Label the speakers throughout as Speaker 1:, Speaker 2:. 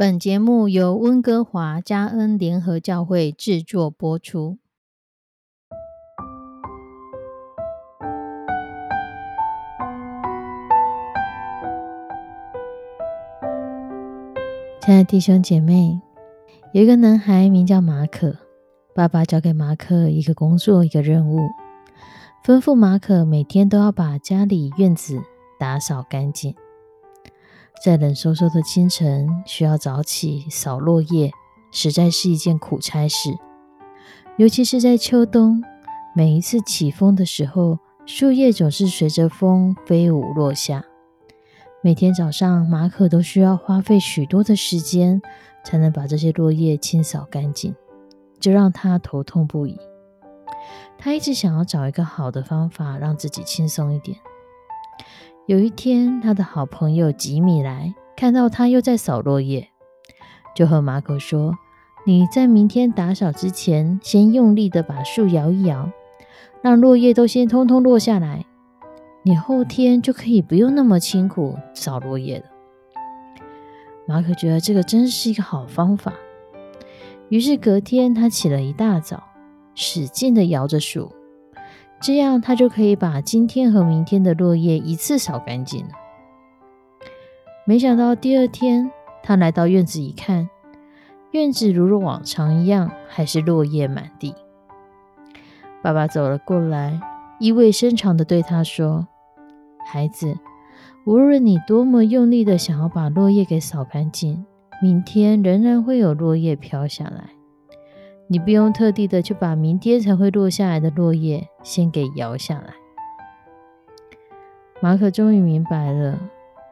Speaker 1: 本节目由温哥华加恩联合教会制作播出。亲爱的弟兄姐妹，有一个男孩名叫马可，爸爸交给马可一个工作，一个任务，吩咐马可每天都要把家里院子打扫干净。在冷飕飕的清晨，需要早起扫落叶，实在是一件苦差事。尤其是在秋冬，每一次起风的时候，树叶总是随着风飞舞落下。每天早上，马可都需要花费许多的时间，才能把这些落叶清扫干净，这让他头痛不已。他一直想要找一个好的方法，让自己轻松一点。有一天，他的好朋友吉米来看到他又在扫落叶，就和马可说：“你在明天打扫之前，先用力的把树摇一摇，让落叶都先通通落下来，你后天就可以不用那么辛苦扫落叶了。”马可觉得这个真是一个好方法，于是隔天他起了一大早，使劲的摇着树。这样，他就可以把今天和明天的落叶一次扫干净了。没想到第二天，他来到院子一看，院子如若往常一样，还是落叶满地。爸爸走了过来，意味深长地对他说：“孩子，无论你多么用力的想要把落叶给扫干净，明天仍然会有落叶飘下来。”你不用特地的去把明天才会落下来的落叶先给摇下来。马可终于明白了，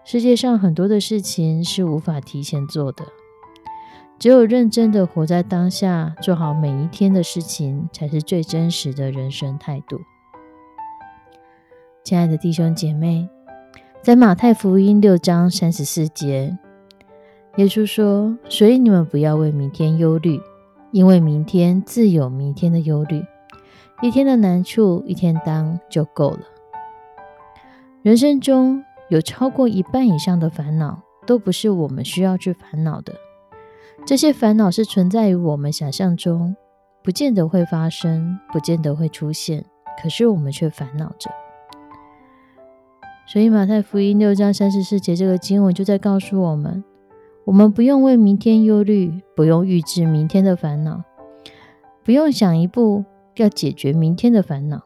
Speaker 1: 世界上很多的事情是无法提前做的，只有认真的活在当下，做好每一天的事情，才是最真实的人生态度。亲爱的弟兄姐妹，在马太福音六章三十四节，耶稣说：“所以你们不要为明天忧虑。”因为明天自有明天的忧虑，一天的难处一天当就够了。人生中有超过一半以上的烦恼都不是我们需要去烦恼的，这些烦恼是存在于我们想象中，不见得会发生，不见得会出现，可是我们却烦恼着。所以马太福音六章三十四节这个经文就在告诉我们。我们不用为明天忧虑，不用预知明天的烦恼，不用想一步要解决明天的烦恼，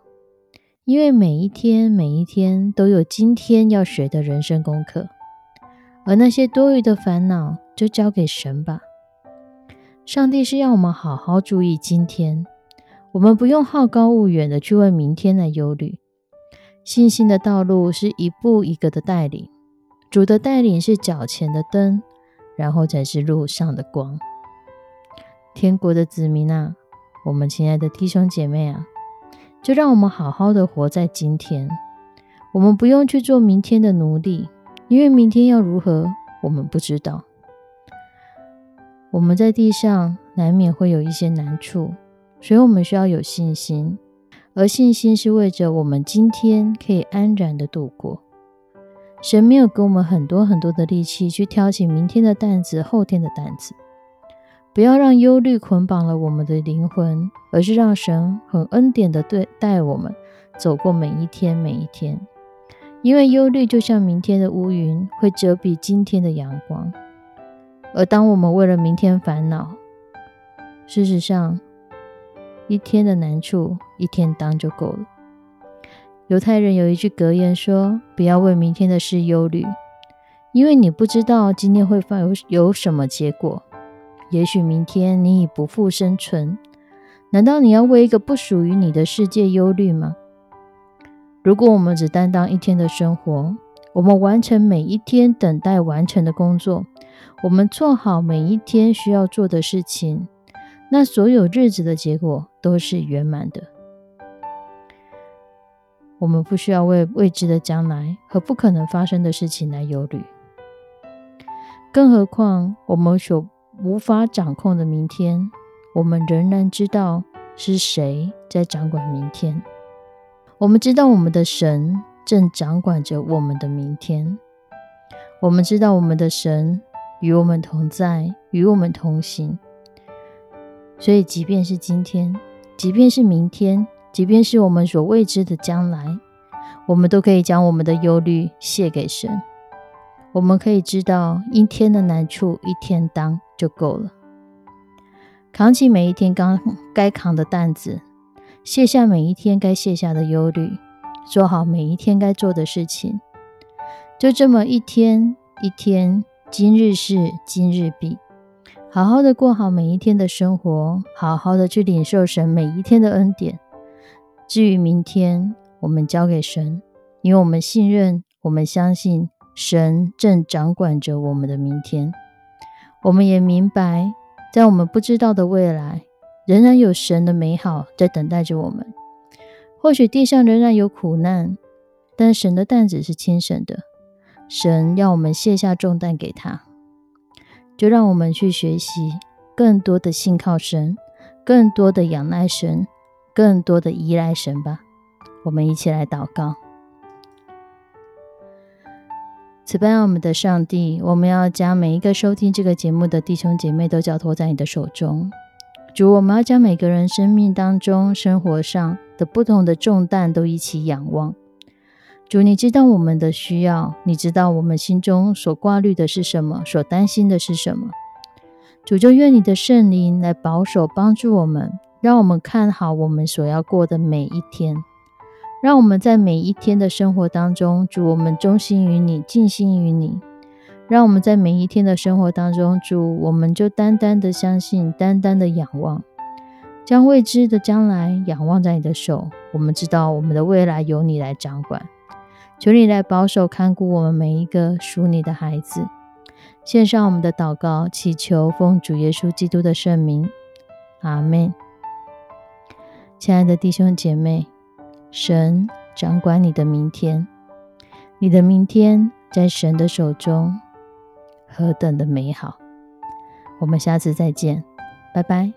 Speaker 1: 因为每一天每一天都有今天要学的人生功课，而那些多余的烦恼就交给神吧。上帝是要我们好好注意今天，我们不用好高骛远的去为明天来忧虑。信心的道路是一步一个的带领，主的带领是脚前的灯。然后才是路上的光。天国的子民啊，我们亲爱的弟兄姐妹啊，就让我们好好的活在今天。我们不用去做明天的奴隶，因为明天要如何，我们不知道。我们在地上难免会有一些难处，所以我们需要有信心，而信心是为着我们今天可以安然的度过。神没有给我们很多很多的力气去挑起明天的担子、后天的担子，不要让忧虑捆绑了我们的灵魂，而是让神很恩典的对待我们走过每一天每一天。因为忧虑就像明天的乌云，会遮蔽今天的阳光。而当我们为了明天烦恼，事实上，一天的难处一天当就够了。犹太人有一句格言说：“不要为明天的事忧虑，因为你不知道今天会发有有什么结果。也许明天你已不复生存，难道你要为一个不属于你的世界忧虑吗？如果我们只担当一天的生活，我们完成每一天等待完成的工作，我们做好每一天需要做的事情，那所有日子的结果都是圆满的。”我们不需要为未知的将来和不可能发生的事情来忧虑，更何况我们所无法掌控的明天，我们仍然知道是谁在掌管明天。我们知道我们的神正掌管着我们的明天，我们知道我们的神与我们同在，与我们同行。所以，即便是今天，即便是明天，即便是我们所未知的将来，我们都可以将我们的忧虑卸给神。我们可以知道，一天的难处一天当就够了。扛起每一天刚该扛的担子，卸下每一天该卸下的忧虑，做好每一天该做的事情。就这么一天一天，今日事今日毕。好好的过好每一天的生活，好好的去领受神每一天的恩典。至于明天，我们交给神，因为我们信任，我们相信神正掌管着我们的明天。我们也明白，在我们不知道的未来，仍然有神的美好在等待着我们。或许地上仍然有苦难，但神的担子是轻省的。神要我们卸下重担给他。就让我们去学习更多的信靠神，更多的仰赖神，更多的依赖神吧。我们一起来祷告。慈悲我们的上帝，我们要将每一个收听这个节目的弟兄姐妹都交托在你的手中。主，我们要将每个人生命当中、生活上的不同的重担都一起仰望。主，你知道我们的需要，你知道我们心中所挂虑的是什么，所担心的是什么。主，就愿你的圣灵来保守帮助我们，让我们看好我们所要过的每一天，让我们在每一天的生活当中，主，我们忠心于你，尽心于你。让我们在每一天的生活当中，主，我们就单单的相信，单单的仰望，将未知的将来仰望在你的手。我们知道我们的未来由你来掌管。求你来保守看顾我们每一个属你的孩子，献上我们的祷告，祈求奉主耶稣基督的圣名，阿门。亲爱的弟兄姐妹，神掌管你的明天，你的明天在神的手中，何等的美好！我们下次再见，拜拜。